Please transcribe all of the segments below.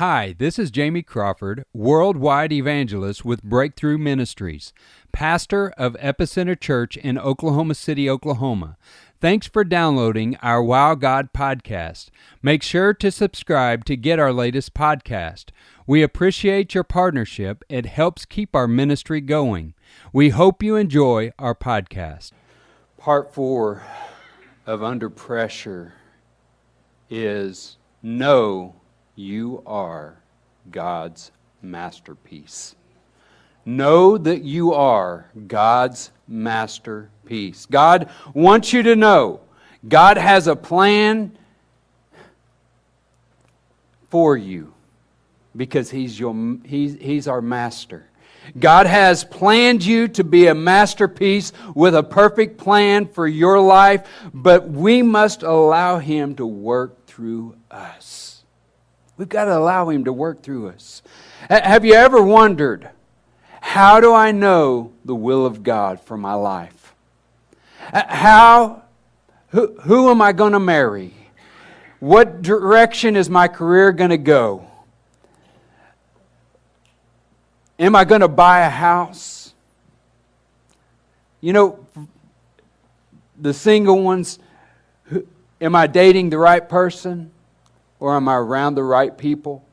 Hi, this is Jamie Crawford, worldwide evangelist with Breakthrough Ministries, pastor of Epicenter Church in Oklahoma City, Oklahoma. Thanks for downloading our Wow God podcast. Make sure to subscribe to get our latest podcast. We appreciate your partnership, it helps keep our ministry going. We hope you enjoy our podcast. Part four of Under Pressure is Know You Are God's Masterpiece. Know that you are God's masterpiece. God wants you to know God has a plan for you because he's, your, he's, he's our master. God has planned you to be a masterpiece with a perfect plan for your life, but we must allow Him to work through us. We've got to allow Him to work through us. Have you ever wondered, how do I know the will of God for my life? How, who, who am I going to marry? What direction is my career going to go? Am I going to buy a house? You know, the single ones, am I dating the right person or am I around the right people?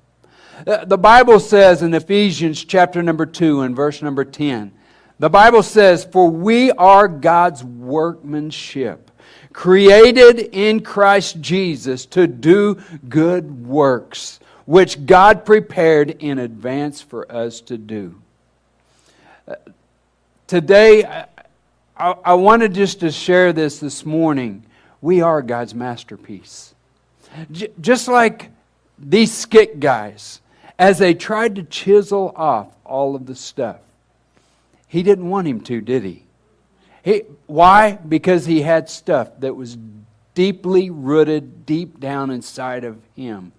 Uh, the Bible says in Ephesians chapter number 2 and verse number 10, the Bible says, For we are God's workmanship, created in Christ Jesus to do good works which God prepared in advance for us to do. Uh, today, I, I wanted just to share this this morning. We are God's masterpiece. J- just like these skit guys, as they tried to chisel off all of the stuff, he didn't want him to, did he? he why? Because he had stuff that was deeply rooted deep down inside of him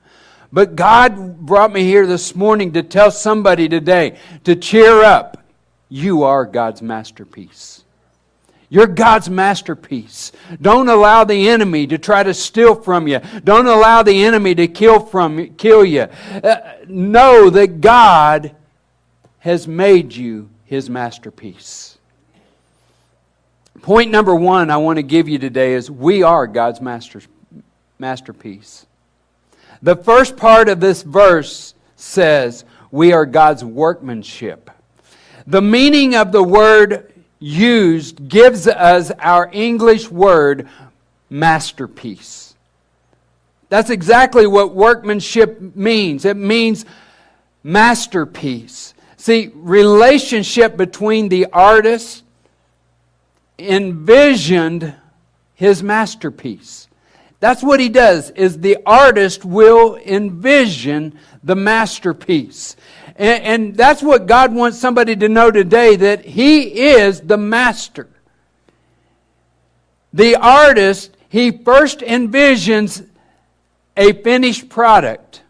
but God brought me here this morning to tell somebody today to cheer up. You are God's masterpiece. You're God's masterpiece. Don't allow the enemy to try to steal from you. Don't allow the enemy to kill from kill you. Uh, know that God has made you his masterpiece. Point number 1 I want to give you today is we are God's master, masterpiece. The first part of this verse says, We are God's workmanship. The meaning of the word used gives us our English word masterpiece. That's exactly what workmanship means. It means masterpiece. See, relationship between the artist envisioned his masterpiece. That's what he does is the artist will envision the masterpiece. And, and, that's what God wants somebody to know today that he is the master. The artist, he first envisions a finished product.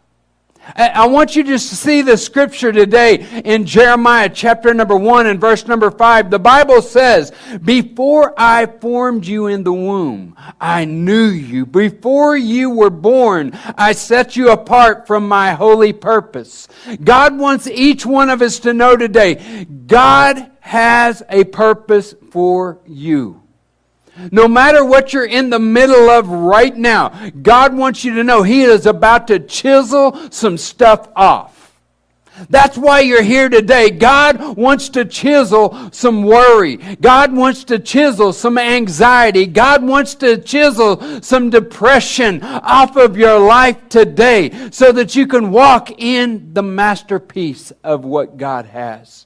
I want you to see the scripture today in Jeremiah chapter number 1 and verse number 5. The Bible says, Before I formed you in the womb, I knew you. Before you were born, I set you apart from my holy purpose. God wants each one of us to know today, God has a purpose for you. No matter what you're in the middle of right now, God wants you to know He is about to chisel some stuff off. That's why you're here today. God wants to chisel some worry. God wants to chisel some anxiety. God wants to chisel some depression off of your life today so that you can walk in the masterpiece of what God has.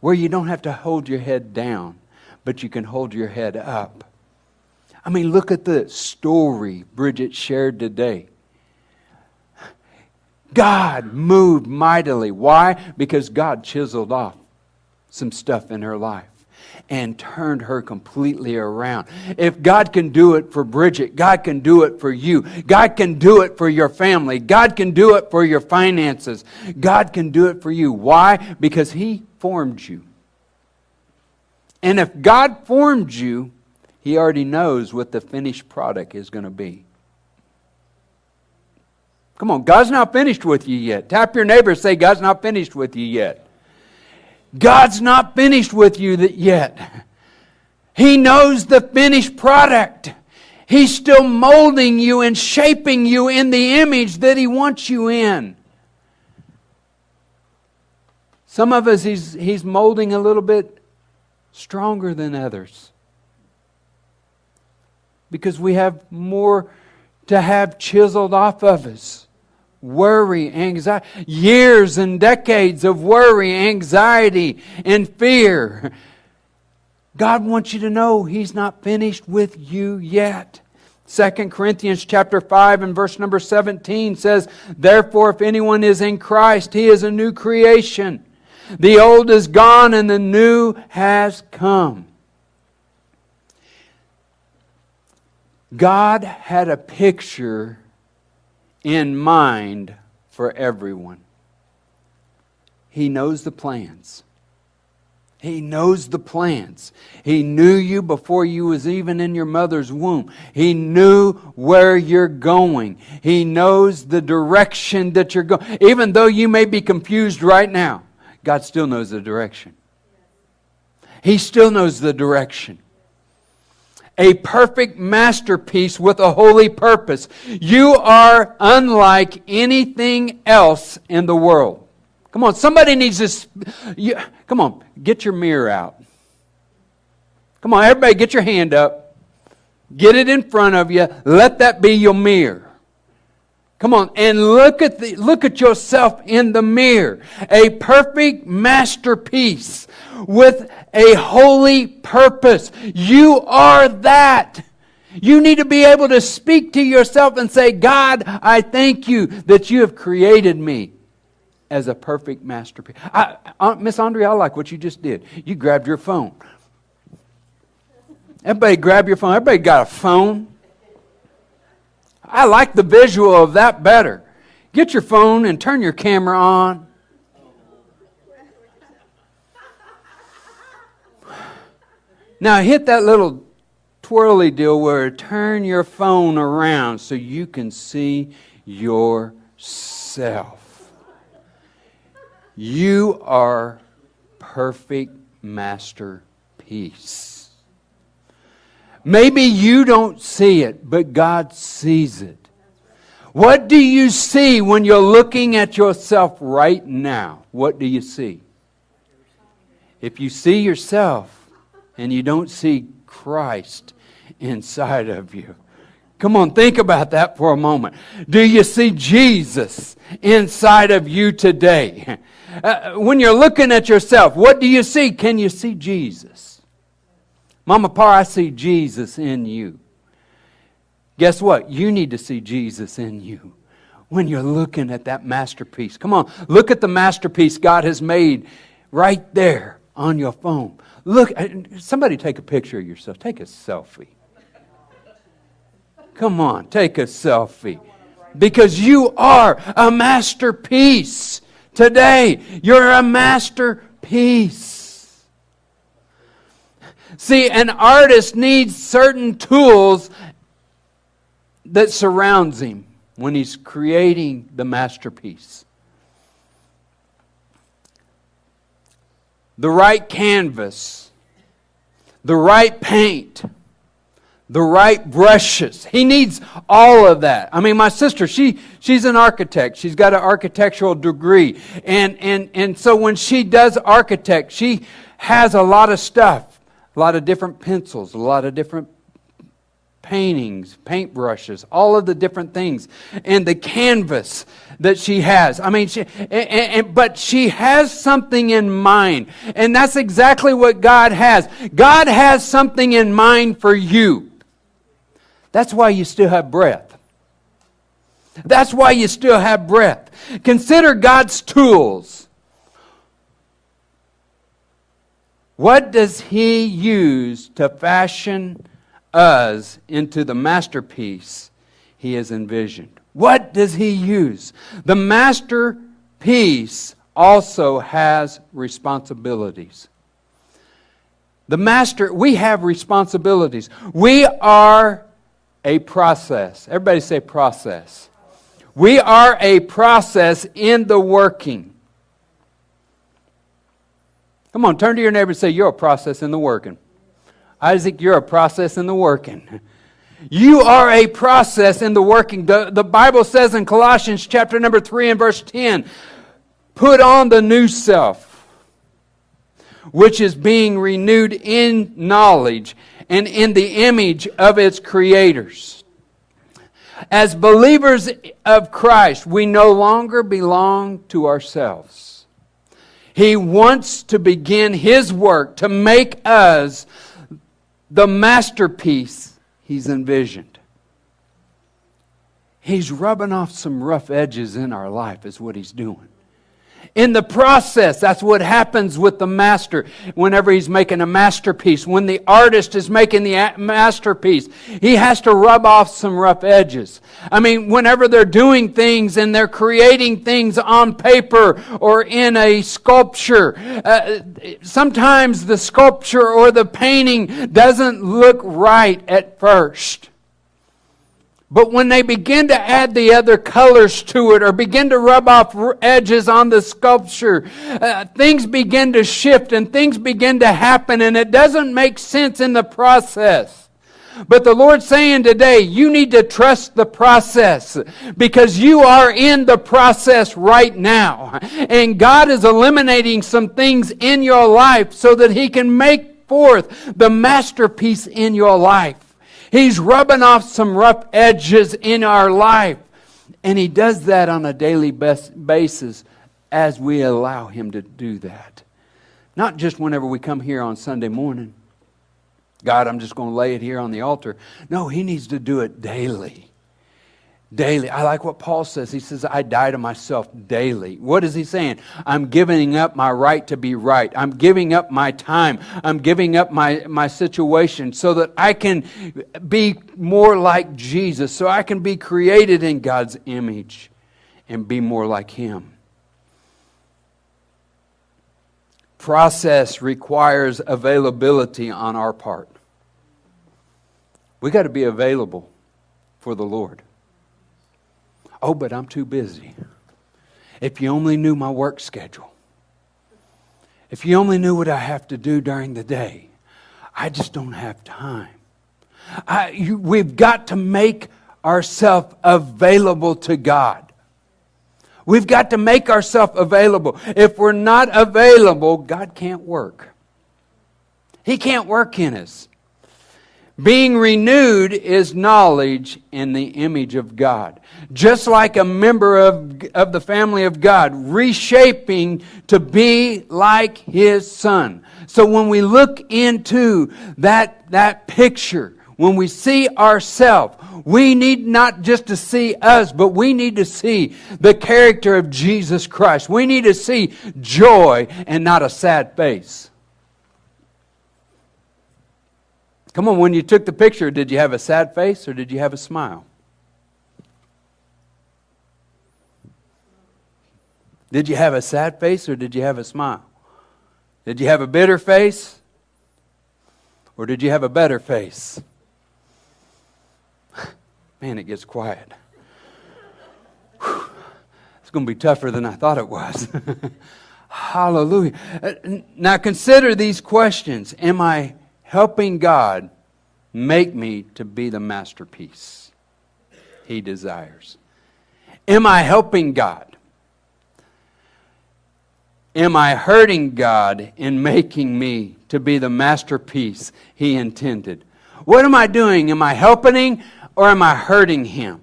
Where you don't have to hold your head down, but you can hold your head up. I mean, look at the story Bridget shared today. God moved mightily. Why? Because God chiseled off some stuff in her life and turned her completely around. If God can do it for Bridget, God can do it for you. God can do it for your family. God can do it for your finances. God can do it for you. Why? Because He formed you. And if God formed you, he already knows what the finished product is going to be. Come on, God's not finished with you yet. Tap your neighbor say, God's not finished with you yet. God's not finished with you yet. He knows the finished product. He's still molding you and shaping you in the image that He wants you in. Some of us, He's, he's molding a little bit stronger than others because we have more to have chiseled off of us worry, anxiety, years and decades of worry, anxiety, and fear. God wants you to know He's not finished with you yet. 2 Corinthians chapter 5 and verse number 17 says, Therefore, if anyone is in Christ, he is a new creation. The old is gone and the new has come. God had a picture in mind for everyone. He knows the plans. He knows the plans. He knew you before you was even in your mother's womb. He knew where you're going. He knows the direction that you're going. Even though you may be confused right now, God still knows the direction. He still knows the direction a perfect masterpiece with a holy purpose. You are unlike anything else in the world. Come on, somebody needs this. You, come on, get your mirror out. Come on, everybody, get your hand up. Get it in front of you. Let that be your mirror. Come on, and look at the look at yourself in the mirror. A perfect masterpiece with a holy purpose. You are that. You need to be able to speak to yourself and say, God, I thank you that you have created me as a perfect masterpiece. I, uh, Miss Andrea, I like what you just did. You grabbed your phone. Everybody grab your phone. Everybody got a phone. I like the visual of that better. Get your phone and turn your camera on. Now hit that little twirly deal where turn your phone around so you can see yourself. You are perfect masterpiece. Maybe you don't see it, but God sees it. What do you see when you're looking at yourself right now? What do you see? If you see yourself, and you don't see Christ inside of you. Come on, think about that for a moment. Do you see Jesus inside of you today? Uh, when you're looking at yourself, what do you see? Can you see Jesus? Mama Pa, I see Jesus in you. Guess what? You need to see Jesus in you when you're looking at that masterpiece. Come on, look at the masterpiece God has made right there on your phone. Look, somebody take a picture of yourself. Take a selfie. Come on, take a selfie. Because you are a masterpiece today. You're a masterpiece. See, an artist needs certain tools that surrounds him when he's creating the masterpiece. The right canvas, the right paint, the right brushes. He needs all of that. I mean, my sister, she, she's an architect. She's got an architectural degree. And, and, and so when she does architect, she has a lot of stuff, a lot of different pencils, a lot of different paintings, paintbrushes, all of the different things, and the canvas that she has. I mean, she, and, and, but she has something in mind, and that's exactly what God has. God has something in mind for you. That's why you still have breath. That's why you still have breath. Consider God's tools. What does He use to fashion? Us into the masterpiece he has envisioned. What does he use? The masterpiece also has responsibilities. The master, we have responsibilities. We are a process. Everybody say process. We are a process in the working. Come on, turn to your neighbor and say, You're a process in the working. Isaac, you're a process in the working. You are a process in the working. The, the Bible says in Colossians chapter number 3 and verse 10 put on the new self, which is being renewed in knowledge and in the image of its creators. As believers of Christ, we no longer belong to ourselves. He wants to begin His work to make us the masterpiece He's envisioned. He's rubbing off some rough edges in our life, is what He's doing. In the process, that's what happens with the master whenever he's making a masterpiece. When the artist is making the masterpiece, he has to rub off some rough edges. I mean, whenever they're doing things and they're creating things on paper or in a sculpture, uh, sometimes the sculpture or the painting doesn't look right at first. But when they begin to add the other colors to it or begin to rub off edges on the sculpture, uh, things begin to shift and things begin to happen, and it doesn't make sense in the process. But the Lord's saying today, you need to trust the process because you are in the process right now. And God is eliminating some things in your life so that He can make forth the masterpiece in your life. He's rubbing off some rough edges in our life. And He does that on a daily basis as we allow Him to do that. Not just whenever we come here on Sunday morning. God, I'm just going to lay it here on the altar. No, He needs to do it daily daily. I like what Paul says. He says, I die to myself daily. What is he saying? I'm giving up my right to be right. I'm giving up my time. I'm giving up my, my situation so that I can be more like Jesus, so I can be created in God's image and be more like Him. Process requires availability on our part. We got to be available for the Lord. Oh, but I'm too busy. If you only knew my work schedule, if you only knew what I have to do during the day, I just don't have time. I, you, we've got to make ourselves available to God. We've got to make ourselves available. If we're not available, God can't work. He can't work in us. Being renewed is knowledge in the image of God. Just like a member of, of the family of God, reshaping to be like his son. So when we look into that, that picture, when we see ourselves, we need not just to see us, but we need to see the character of Jesus Christ. We need to see joy and not a sad face. Come on, when you took the picture, did you have a sad face or did you have a smile? Did you have a sad face or did you have a smile? Did you have a bitter face or did you have a better face? Man, it gets quiet. Whew. It's going to be tougher than I thought it was. Hallelujah. Uh, now consider these questions. Am I helping God make me to be the masterpiece He desires? Am I helping God? Am I hurting God in making me to be the masterpiece He intended? What am I doing? Am I helping or am I hurting Him?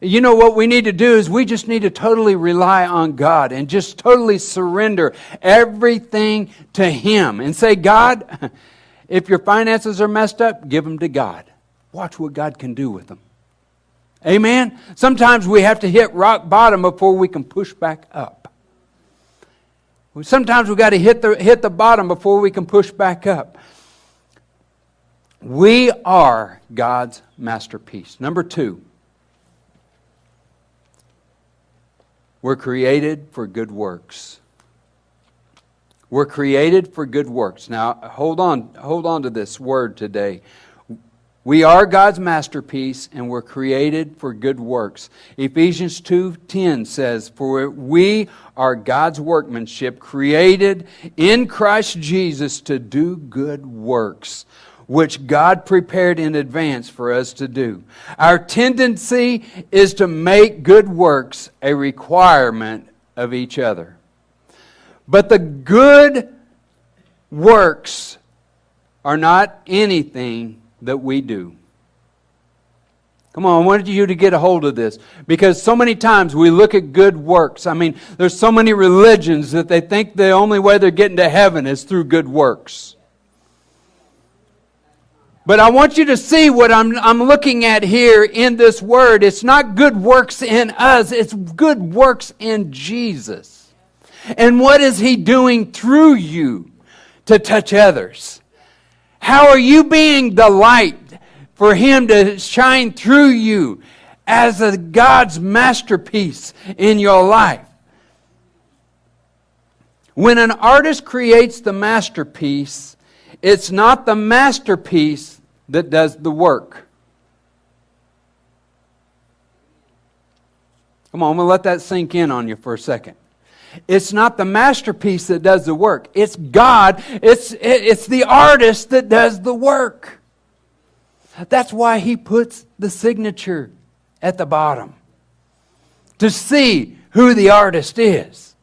You know what we need to do is we just need to totally rely on God and just totally surrender everything to Him and say, God, if your finances are messed up, give them to God. Watch what God can do with them. Amen? Sometimes we have to hit rock bottom before we can push back up. Sometimes we've got to hit the, hit the bottom before we can push back up. We are God's masterpiece. Number two, we're created for good works. We're created for good works. Now, hold on, hold on to this word today. We are God's masterpiece and we're created for good works. Ephesians 2:10 says, "For we are God's workmanship created in Christ Jesus to do good works." Which God prepared in advance for us to do. Our tendency is to make good works a requirement of each other. But the good works are not anything that we do. Come on, I wanted you to get a hold of this because so many times we look at good works. I mean, there's so many religions that they think the only way they're getting to heaven is through good works. But I want you to see what I'm, I'm looking at here in this word. It's not good works in us, it's good works in Jesus. And what is He doing through you to touch others? How are you being the light for Him to shine through you as a God's masterpiece in your life? When an artist creates the masterpiece, it's not the masterpiece that does the work. Come on, I'm going to let that sink in on you for a second. It's not the masterpiece that does the work. It's God. It's, it's the artist that does the work. That's why he puts the signature at the bottom to see who the artist is.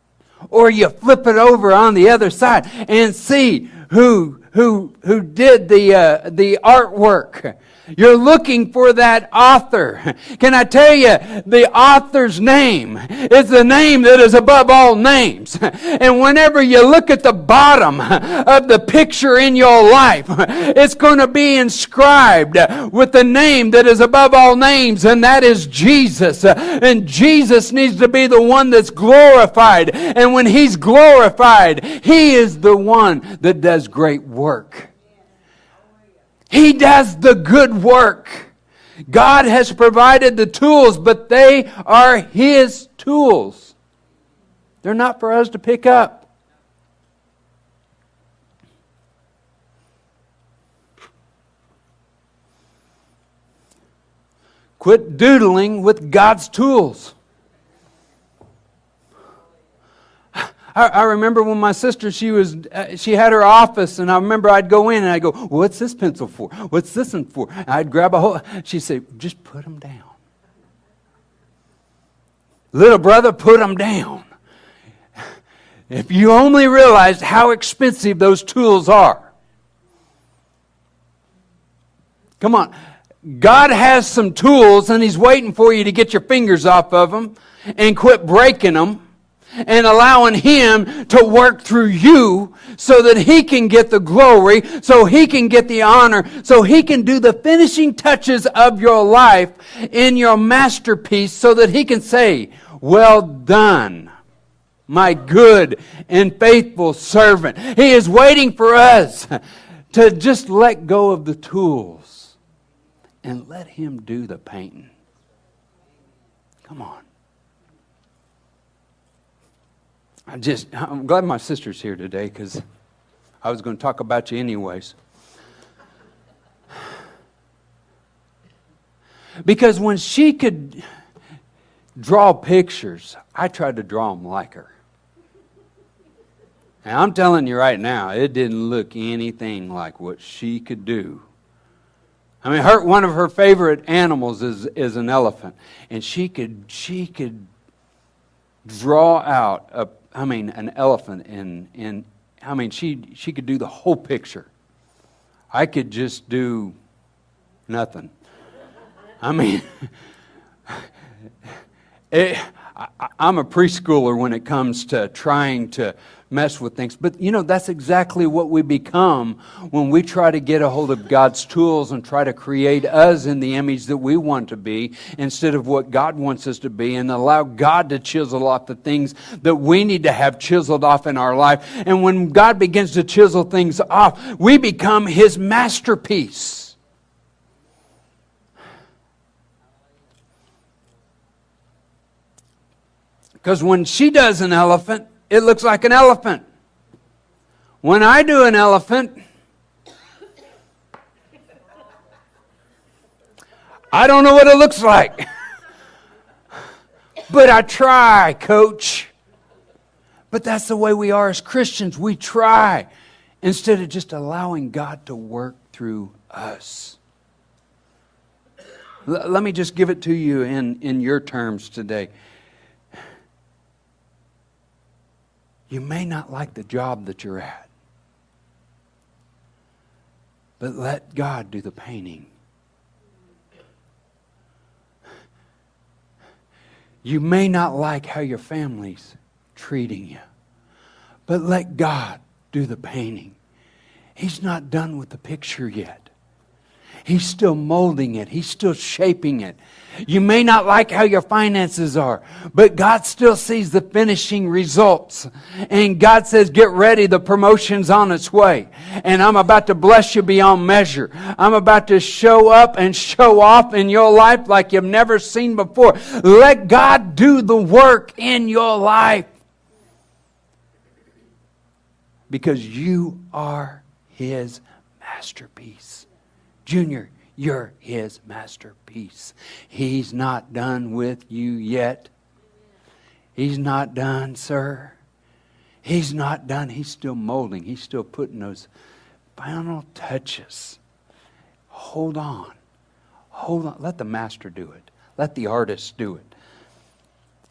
Or you flip it over on the other side and see who, who, who did the, uh, the artwork. You're looking for that author. Can I tell you, the author's name is the name that is above all names. And whenever you look at the bottom of the picture in your life, it's going to be inscribed with the name that is above all names, and that is Jesus. And Jesus needs to be the one that's glorified. And when He's glorified, He is the one that does great work. He does the good work. God has provided the tools, but they are His tools. They're not for us to pick up. Quit doodling with God's tools. I, remember when my sister, she was, uh, she had her office, and I remember I'd go in and I'd go, "What's this pencil for? What's this one for?" And I'd grab a whole. She'd say, "Just put them down." Little brother, put them down. If you only realized how expensive those tools are. Come on. God has some tools, and He's waiting for you to get your fingers off of them and quit breaking them and allowing Him to work through you so that He can get the glory, so He can get the honor, so He can do the finishing touches of your life in your masterpiece so that He can say, Well done, my good and faithful servant. He is waiting for us to just let go of the tools and let Him do the painting. Come on. I just, I'm glad my sister's here today because I was going to talk about you anyways. Because when she could draw pictures, I tried to draw them like her. And I'm telling you right now, it didn't look anything like what she could do. I mean, her, one of her favorite animals is, is an elephant. And she could, she could draw out a I mean, an elephant in, in I mean, she, she could do the whole picture. I could just do nothing. I mean, it, I, I'm a preschooler when it comes to trying to mess with things. But you know, that's exactly what we become when we try to get a hold of God's tools and try to create us in the image that we want to be instead of what God wants us to be and allow God to chisel off the things that we need to have chiseled off in our life. And when God begins to chisel things off, we become His masterpiece. Because when she does an elephant, it looks like an elephant. When I do an elephant, I don't know what it looks like. but I try, coach. But that's the way we are as Christians. We try instead of just allowing God to work through us. L- let me just give it to you in, in your terms today. You may not like the job that you're at, but let God do the painting. You may not like how your family's treating you, but let God do the painting. He's not done with the picture yet. He's still molding it, He's still shaping it. You may not like how your finances are, but God still sees the finishing results. And God says, Get ready, the promotion's on its way. And I'm about to bless you beyond measure. I'm about to show up and show off in your life like you've never seen before. Let God do the work in your life because you are His masterpiece. Junior, you're his masterpiece. He's not done with you yet. He's not done, sir. He's not done. He's still molding. He's still putting those final touches. Hold on. Hold on. Let the master do it. Let the artist do it.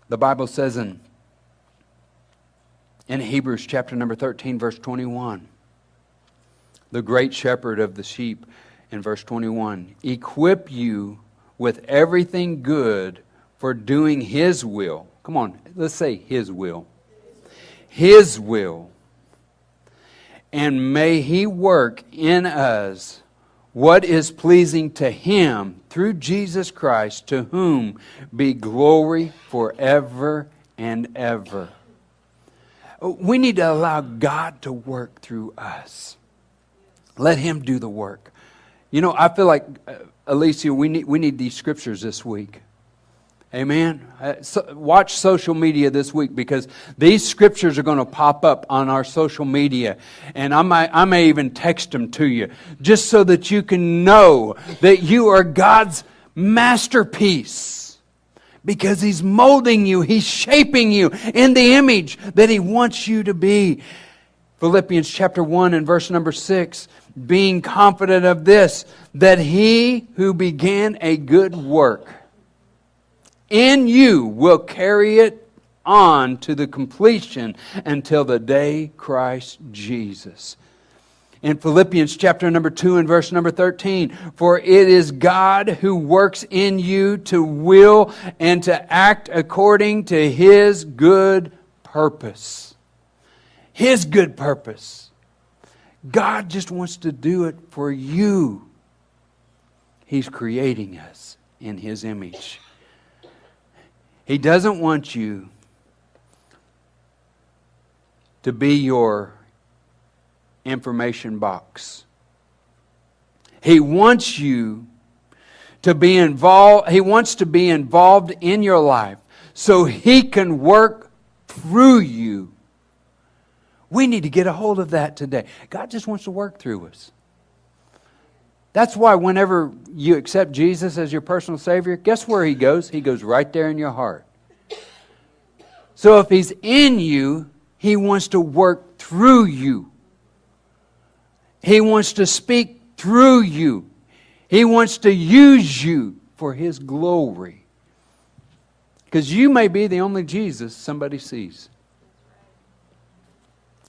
The Bible says in, in Hebrews chapter number 13, verse 21, the great shepherd of the sheep in verse 21 equip you with everything good for doing His will. Come on, let's say His will. His will. And may He work in us what is pleasing to Him through Jesus Christ, to whom be glory forever and ever. We need to allow God to work through us. Let Him do the work. You know, I feel like, uh, Alicia, we need, we need these scriptures this week. Amen. Uh, so watch social media this week because these scriptures are going to pop up on our social media. And I might, I may even text them to you just so that you can know that you are God's masterpiece because He's molding you, He's shaping you in the image that He wants you to be. Philippians chapter 1 and verse number 6 being confident of this, that he who began a good work in you will carry it on to the completion until the day Christ Jesus. In Philippians chapter number 2 and verse number 13, for it is God who works in you to will and to act according to his good purpose. His good purpose. God just wants to do it for you. He's creating us in His image. He doesn't want you to be your information box. He wants you to be involved, He wants to be involved in your life so He can work through you we need to get a hold of that today. God just wants to work through us. That's why whenever you accept Jesus as your personal Savior, guess where He goes? He goes right there in your heart. So if He's in you, He wants to work through you. He wants to speak through you. He wants to use you for His glory. Because you may be the only Jesus somebody sees.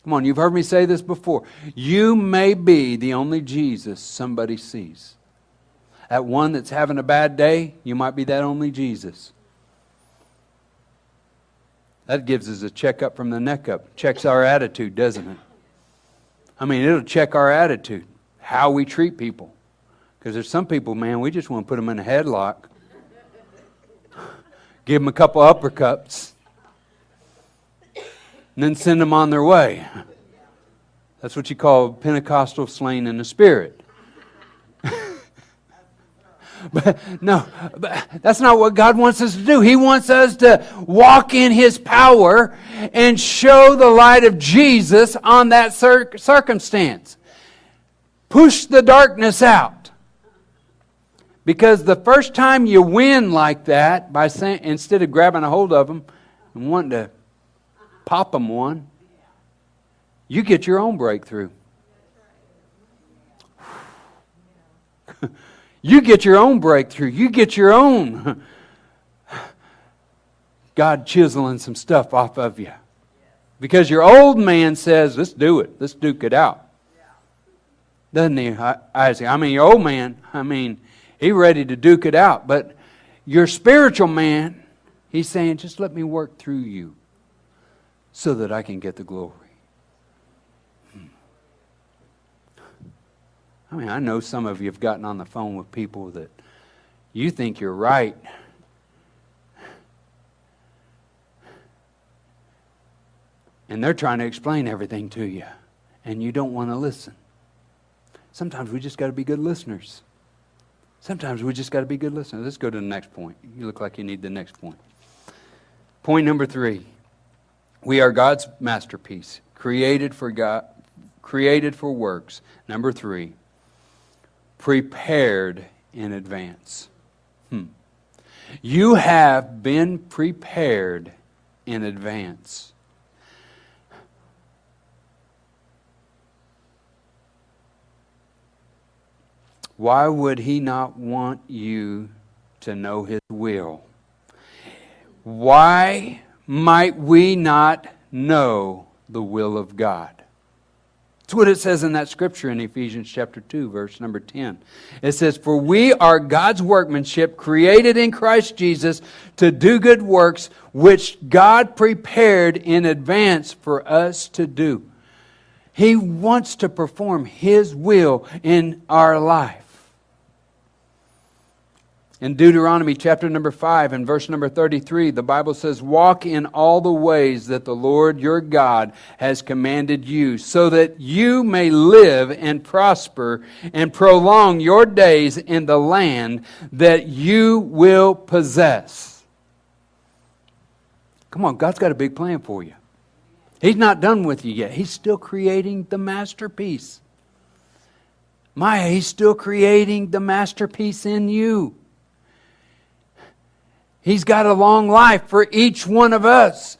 Come on, you've heard me say this before. You may be the only Jesus somebody sees. That one that's having a bad day, you might be that only Jesus. That gives us a checkup from the neck up. Checks our attitude, doesn't it? I mean, it'll check our attitude, how we treat people. Because there's some people, man, we just want to put them in a headlock, give them a couple uppercuts, and then send them on their way. That's what you call Pentecostal slain in the spirit. but no, but that's not what God wants us to do. He wants us to walk in His power and show the light of Jesus on that cir- circumstance. Push the darkness out. Because the first time you win like that, by saying, instead of grabbing a hold of them and wanting to pop them one, you get your own breakthrough. you get your own breakthrough. You get your own God chiseling some stuff off of you. Because your old man says, let's do it. Let's duke it out. Doesn't he, Isaac? I mean, your old man, I mean, he ready to duke it out. But your spiritual man, he's saying, just let me work through you so that I can get the glory. Hmm. I mean, I know some of you have gotten on the phone with people that you think you're right. And they're trying to explain everything to you, and you don't want to listen. Sometimes we just got to be good listeners. Sometimes we just got to be good listeners. Let's go to the next point. You look like you need the next point. Point number three we are God's masterpiece, created for God, created for works. Number three, prepared in advance. Hmm. You have been prepared in advance. Why would He not want you to know His will? Why might we not know the will of God? That's what it says in that scripture in Ephesians chapter 2, verse number 10. It says, For we are God's workmanship, created in Christ Jesus to do good works, which God prepared in advance for us to do. He wants to perform His will in our life. In Deuteronomy chapter number 5 and verse number 33, the Bible says, Walk in all the ways that the Lord your God has commanded you, so that you may live and prosper and prolong your days in the land that you will possess. Come on, God's got a big plan for you. He's not done with you yet. He's still creating the masterpiece. Maya, He's still creating the masterpiece in you. He's got a long life for each one of us.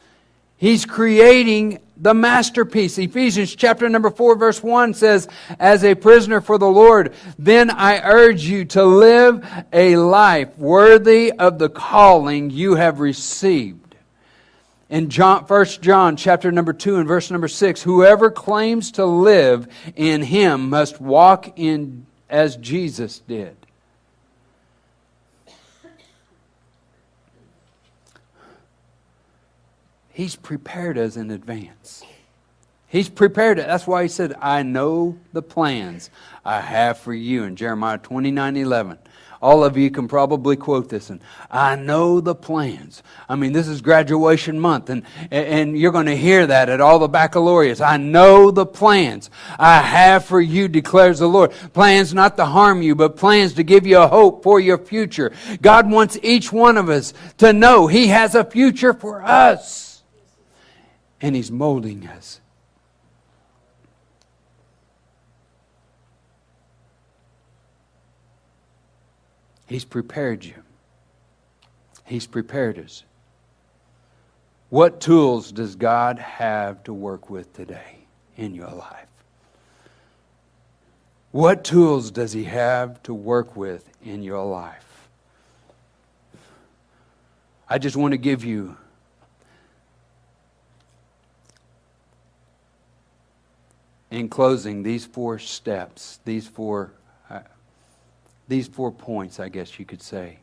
He's creating the masterpiece. Ephesians chapter number 4 verse 1 says, As a prisoner for the Lord, then I urge you to live a life worthy of the calling you have received. In John, 1 John chapter number 2 and verse number 6, whoever claims to live in him must walk in as Jesus did. He's prepared us in advance. He's prepared it. That's why he said, I know the plans I have for you in Jeremiah 29 11. All of you can probably quote this, and I know the plans. I mean, this is graduation month, and, and you're going to hear that at all the baccalaureates. I know the plans I have for you, declares the Lord. Plans not to harm you, but plans to give you a hope for your future. God wants each one of us to know He has a future for us and He's molding us. He's prepared you. He's prepared us. What tools does God have to work with today in your life? What tools does He have to work with in your life? I just want to give you in closing, these four steps, these four, uh, these four points, I guess you could say.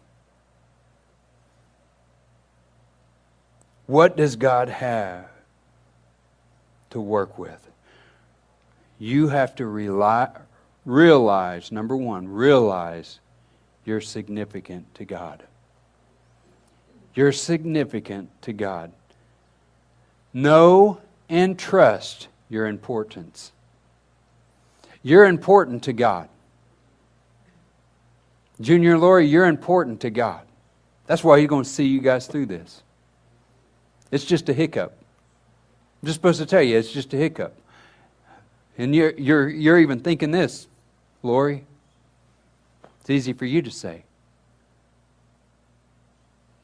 What does God have to work with? You have to rely, realize, number one, realize you're significant to God. You're significant to God. Know and trust your importance. You're important to God. Junior Lori, you're important to God. That's why He's going to see you guys through this. It's just a hiccup. I'm just supposed to tell you, it's just a hiccup. And you're, you're, you're even thinking this, Lori. It's easy for you to say.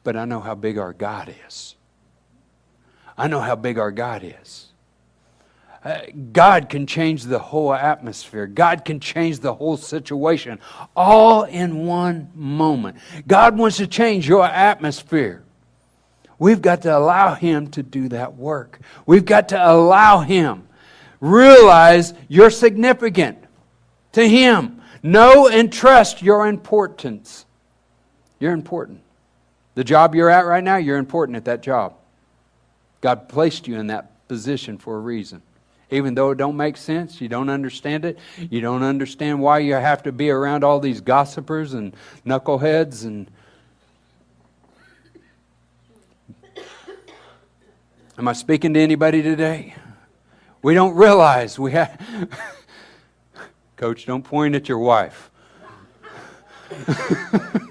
but I know how big our God is. I know how big our God is. Uh, God can change the whole atmosphere. God can change the whole situation all in one moment. God wants to change your atmosphere. We've got to allow Him to do that work. We've got to allow Him. Realize you're significant to Him. Know and trust your importance. You're important. The job you're at right now, you're important at that job. God placed you in that position for a reason. Even though it don't make sense, you don't understand it, you don't understand why you have to be around all these gossipers and knuckleheads and Am I speaking to anybody today? We don't realize we have Coach, don't point at your wife.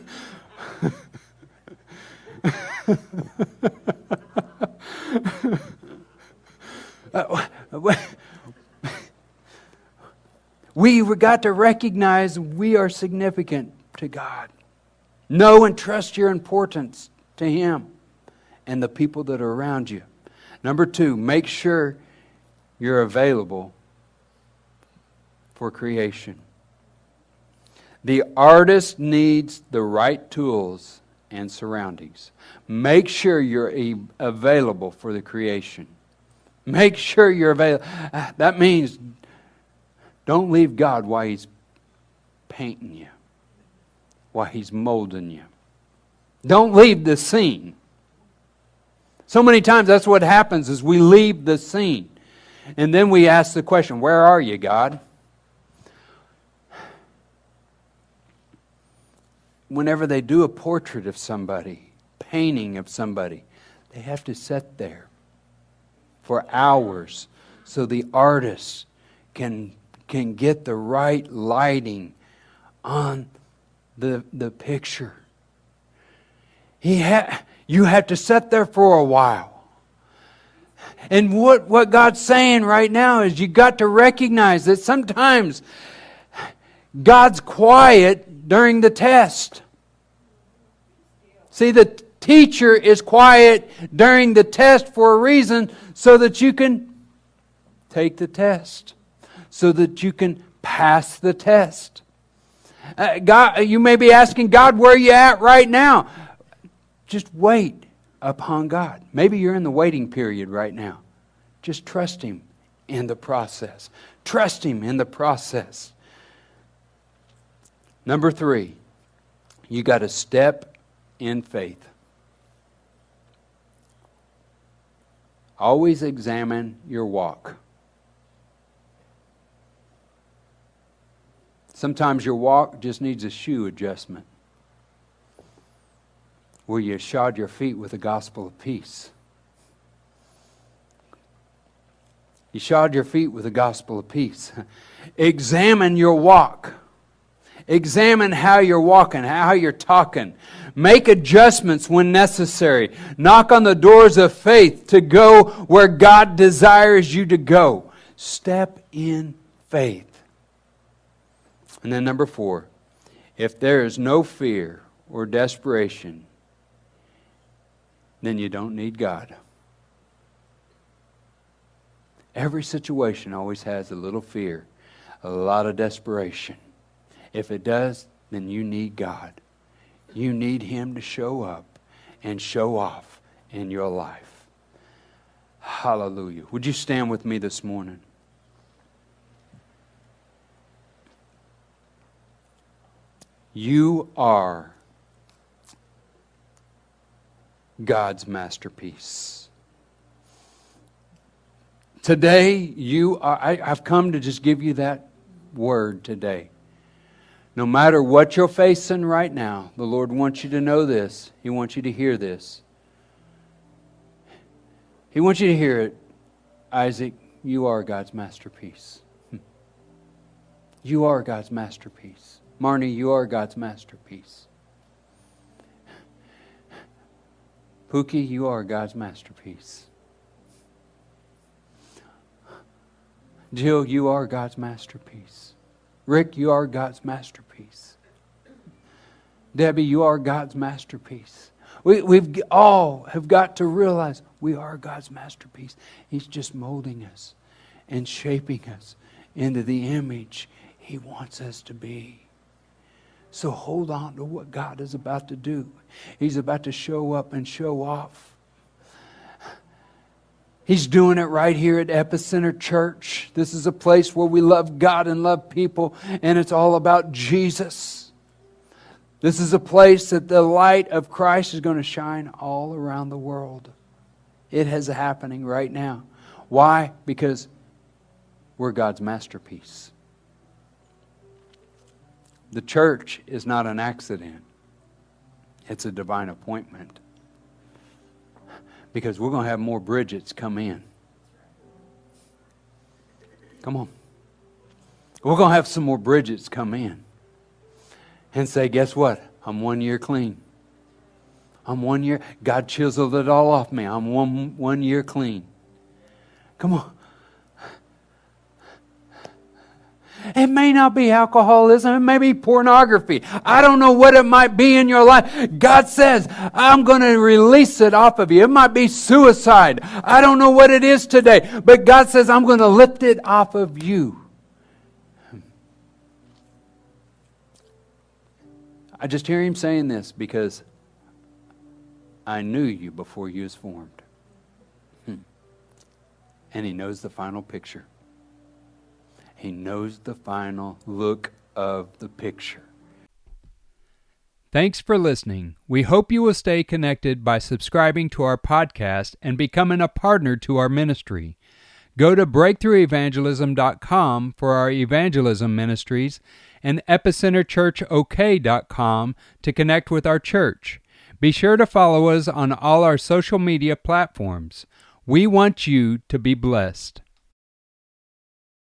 Uh, we got to recognize we are significant to God. Know and trust your importance to Him and the people that are around you. Number two, make sure you're available for creation. The artist needs the right tools and surroundings. Make sure you're available for the creation. Make sure you're available. Ah, that means don't leave God while He's painting you, while He's molding you. Don't leave the scene. So many times that's what happens is we leave the scene. And then we ask the question, where are you, God? Whenever they do a portrait of somebody, painting of somebody, they have to sit there for hours so the artist can, can get the right lighting on the, the picture. He ha- you have to sit there for a while. And what, what God's saying right now is you got to recognize that sometimes God's quiet during the test. See, the teacher is quiet during the test for a reason so that you can take the test, so that you can pass the test. Uh, God, you may be asking God, where are you at right now? Just wait upon God. Maybe you're in the waiting period right now. Just trust Him in the process. Trust Him in the process. Number three, you got to step in faith. Always examine your walk. Sometimes your walk just needs a shoe adjustment where you shod your feet with the gospel of peace. You shod your feet with the gospel of peace. Examine your walk. Examine how you're walking, how you're talking. Make adjustments when necessary. Knock on the doors of faith to go where God desires you to go. Step in faith. And then, number four, if there is no fear or desperation, then you don't need God. Every situation always has a little fear, a lot of desperation. If it does, then you need God. You need Him to show up and show off in your life. Hallelujah. Would you stand with me this morning? You are God's masterpiece. Today, you are, I, I've come to just give you that word today. No matter what you're facing right now, the Lord wants you to know this. He wants you to hear this. He wants you to hear it. Isaac, you are God's masterpiece. You are God's masterpiece. Marnie, you are God's masterpiece. Pookie, you are God's masterpiece. Jill, you are God's masterpiece. Rick, you are God's masterpiece. Debbie, you are God's masterpiece. We, we've all have got to realize we are God's masterpiece. He's just molding us and shaping us into the image He wants us to be. So hold on to what God is about to do. He's about to show up and show off. He's doing it right here at Epicenter Church. This is a place where we love God and love people, and it's all about Jesus. This is a place that the light of Christ is going to shine all around the world. It is happening right now. Why? Because we're God's masterpiece. The church is not an accident, it's a divine appointment because we're going to have more Bridgets come in. Come on. We're going to have some more Bridgets come in and say, guess what? I'm one year clean. I'm one year. God chiseled it all off me. I'm one, one year clean. Come on. It may not be alcoholism. It may be pornography. I don't know what it might be in your life. God says, I'm going to release it off of you. It might be suicide. I don't know what it is today. But God says, I'm going to lift it off of you. I just hear him saying this because I knew you before you was formed. Hmm. And he knows the final picture. He knows the final look of the picture. Thanks for listening. We hope you will stay connected by subscribing to our podcast and becoming a partner to our ministry. Go to breakthroughevangelism.com for our evangelism ministries and epicenterchurchok.com to connect with our church. Be sure to follow us on all our social media platforms. We want you to be blessed.